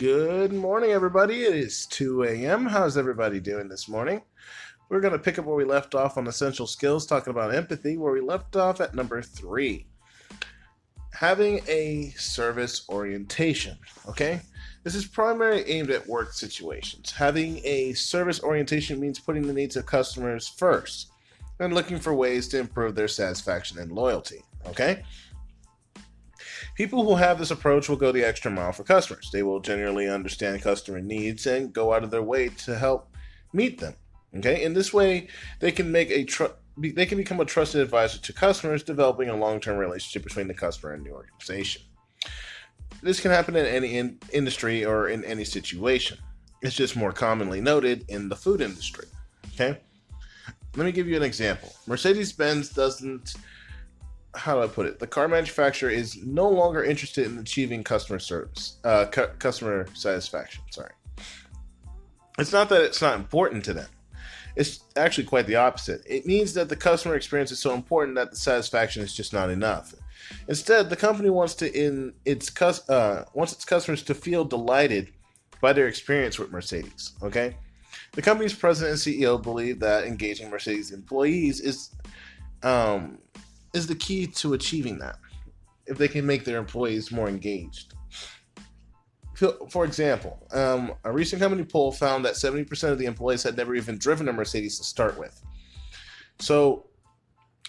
Good morning, everybody. It is 2 a.m. How's everybody doing this morning? We're going to pick up where we left off on essential skills, talking about empathy, where we left off at number three. Having a service orientation, okay? This is primarily aimed at work situations. Having a service orientation means putting the needs of customers first and looking for ways to improve their satisfaction and loyalty, okay? People who have this approach will go the extra mile for customers. They will generally understand customer needs and go out of their way to help meet them. Okay, in this way, they can make a tr- they can become a trusted advisor to customers, developing a long-term relationship between the customer and the organization. This can happen in any in- industry or in any situation. It's just more commonly noted in the food industry. Okay, let me give you an example. Mercedes-Benz doesn't how do I put it? The car manufacturer is no longer interested in achieving customer service, uh, cu- customer satisfaction. Sorry, it's not that it's not important to them. It's actually quite the opposite. It means that the customer experience is so important that the satisfaction is just not enough. Instead, the company wants to in its uh, wants its customers to feel delighted by their experience with Mercedes. Okay, the company's president and CEO believe that engaging Mercedes employees is um, is the key to achieving that. If they can make their employees more engaged. For example, um, a recent company poll found that 70% of the employees had never even driven a Mercedes to start with. So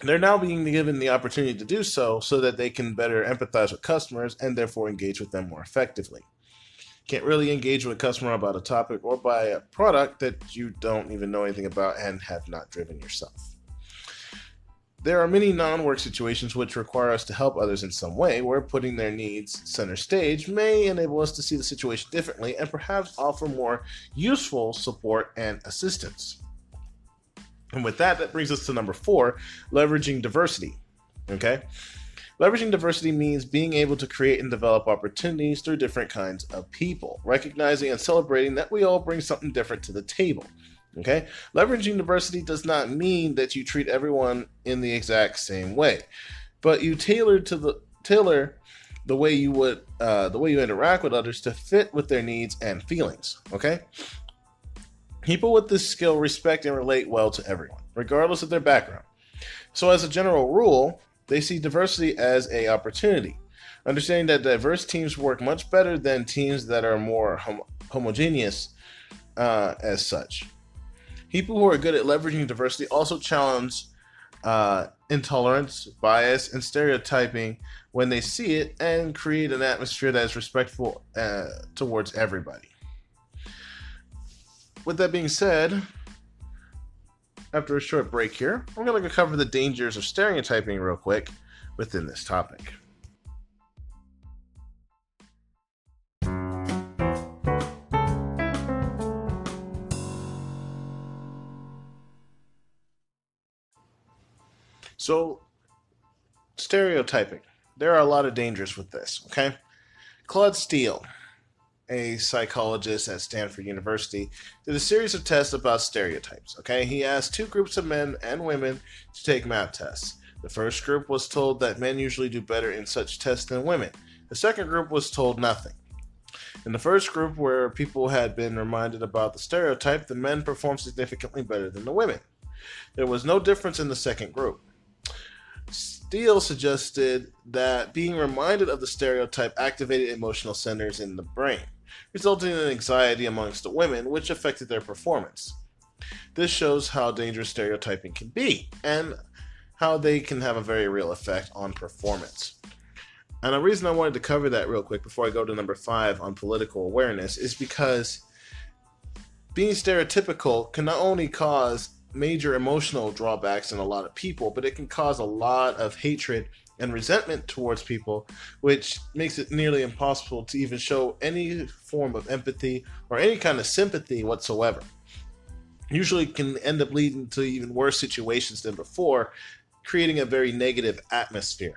they're now being given the opportunity to do so so that they can better empathize with customers and therefore engage with them more effectively. Can't really engage with a customer about a topic or buy a product that you don't even know anything about and have not driven yourself. There are many non work situations which require us to help others in some way, where putting their needs center stage may enable us to see the situation differently and perhaps offer more useful support and assistance. And with that, that brings us to number four leveraging diversity. Okay? Leveraging diversity means being able to create and develop opportunities through different kinds of people, recognizing and celebrating that we all bring something different to the table. Okay? Leveraging diversity does not mean that you treat everyone in the exact same way, but you tailor to the tailor the way you would uh, the way you interact with others to fit with their needs and feelings. Okay? People with this skill respect and relate well to everyone, regardless of their background. So as a general rule, they see diversity as a opportunity, understanding that diverse teams work much better than teams that are more hom- homogeneous uh, as such. People who are good at leveraging diversity also challenge uh, intolerance, bias, and stereotyping when they see it and create an atmosphere that is respectful uh, towards everybody. With that being said, after a short break here, I'm going to cover the dangers of stereotyping real quick within this topic. So, stereotyping. There are a lot of dangers with this, okay? Claude Steele, a psychologist at Stanford University, did a series of tests about stereotypes, okay? He asked two groups of men and women to take math tests. The first group was told that men usually do better in such tests than women. The second group was told nothing. In the first group, where people had been reminded about the stereotype, the men performed significantly better than the women. There was no difference in the second group. Steele suggested that being reminded of the stereotype activated emotional centers in the brain, resulting in anxiety amongst the women, which affected their performance. This shows how dangerous stereotyping can be and how they can have a very real effect on performance. And the reason I wanted to cover that real quick before I go to number five on political awareness is because being stereotypical can not only cause major emotional drawbacks in a lot of people, but it can cause a lot of hatred and resentment towards people, which makes it nearly impossible to even show any form of empathy or any kind of sympathy whatsoever. Usually can end up leading to even worse situations than before, creating a very negative atmosphere.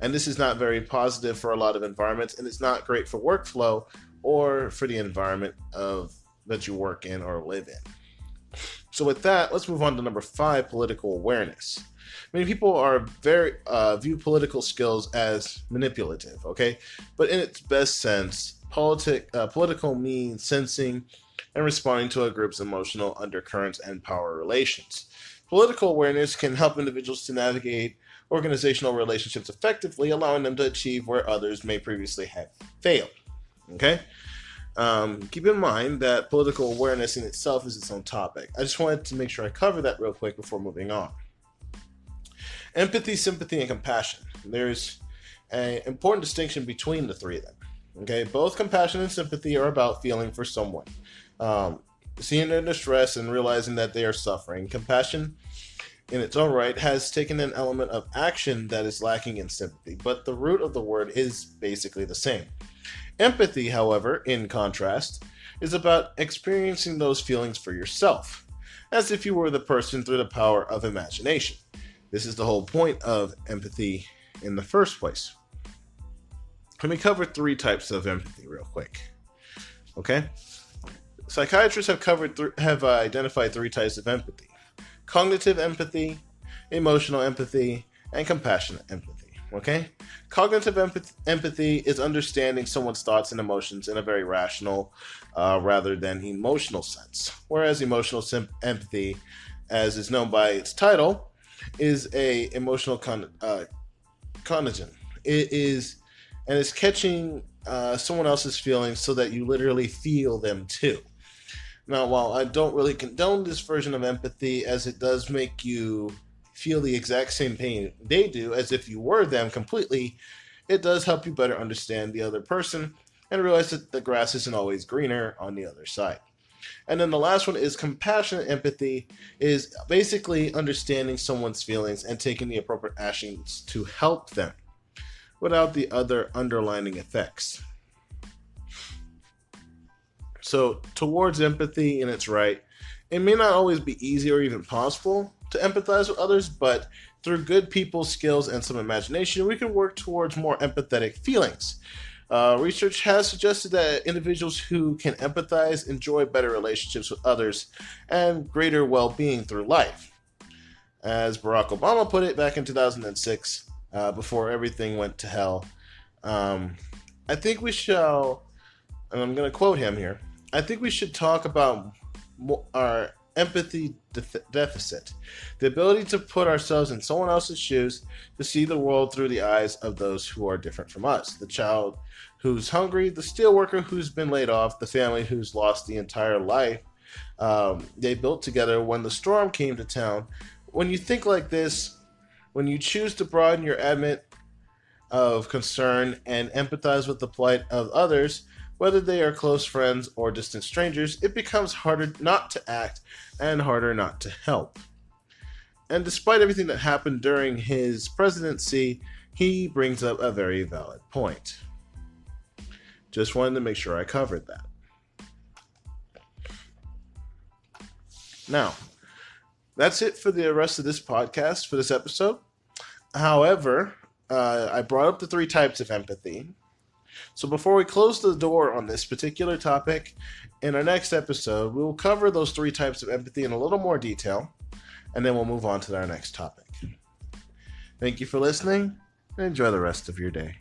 And this is not very positive for a lot of environments, and it's not great for workflow or for the environment of that you work in or live in. So with that, let's move on to number five: political awareness. Many people are very uh, view political skills as manipulative, okay, but in its best sense, Politic, uh, political means sensing and responding to a group's emotional undercurrents and power relations. Political awareness can help individuals to navigate organizational relationships effectively, allowing them to achieve where others may previously have failed. Okay? Um, keep in mind that political awareness in itself is its own topic. I just wanted to make sure I cover that real quick before moving on. Empathy, sympathy, and compassion. There's an important distinction between the three of them. Okay, both compassion and sympathy are about feeling for someone, um, seeing their distress and realizing that they are suffering. Compassion, in its own right, has taken an element of action that is lacking in sympathy, but the root of the word is basically the same. Empathy, however, in contrast, is about experiencing those feelings for yourself, as if you were the person through the power of imagination. This is the whole point of empathy in the first place. Let me cover three types of empathy real quick. Okay? Psychiatrists have covered th- have identified three types of empathy: cognitive empathy, emotional empathy, and compassionate empathy. Okay? Cognitive empath- empathy is understanding someone's thoughts and emotions in a very rational uh, rather than emotional sense. Whereas emotional sim- empathy, as is known by its title, is a emotional con- uh. It is and it's catching uh, someone else's feelings so that you literally feel them too. Now, while I don't really condone this version of empathy, as it does make you feel the exact same pain they do, as if you were them completely, it does help you better understand the other person and realize that the grass isn't always greener on the other side. And then the last one is compassionate empathy, is basically understanding someone's feelings and taking the appropriate actions to help them without the other underlining effects. So, towards empathy in its right, it may not always be easy or even possible to empathize with others, but through good people skills and some imagination, we can work towards more empathetic feelings. Uh, research has suggested that individuals who can empathize enjoy better relationships with others and greater well being through life. As Barack Obama put it back in 2006, uh, before everything went to hell, um, I think we shall, and I'm going to quote him here I think we should talk about our empathy deficit the ability to put ourselves in someone else's shoes to see the world through the eyes of those who are different from us. The child who's hungry the steelworker who's been laid off the family who's lost the entire life um, they built together when the storm came to town. When you think like this when you choose to broaden your admit of concern and empathize with the plight of others whether they are close friends or distant strangers, it becomes harder not to act and harder not to help. And despite everything that happened during his presidency, he brings up a very valid point. Just wanted to make sure I covered that. Now, that's it for the rest of this podcast for this episode. However, uh, I brought up the three types of empathy so before we close the door on this particular topic, in our next episode, we will cover those three types of empathy in a little more detail, and then we'll move on to our next topic. Thank you for listening, and enjoy the rest of your day.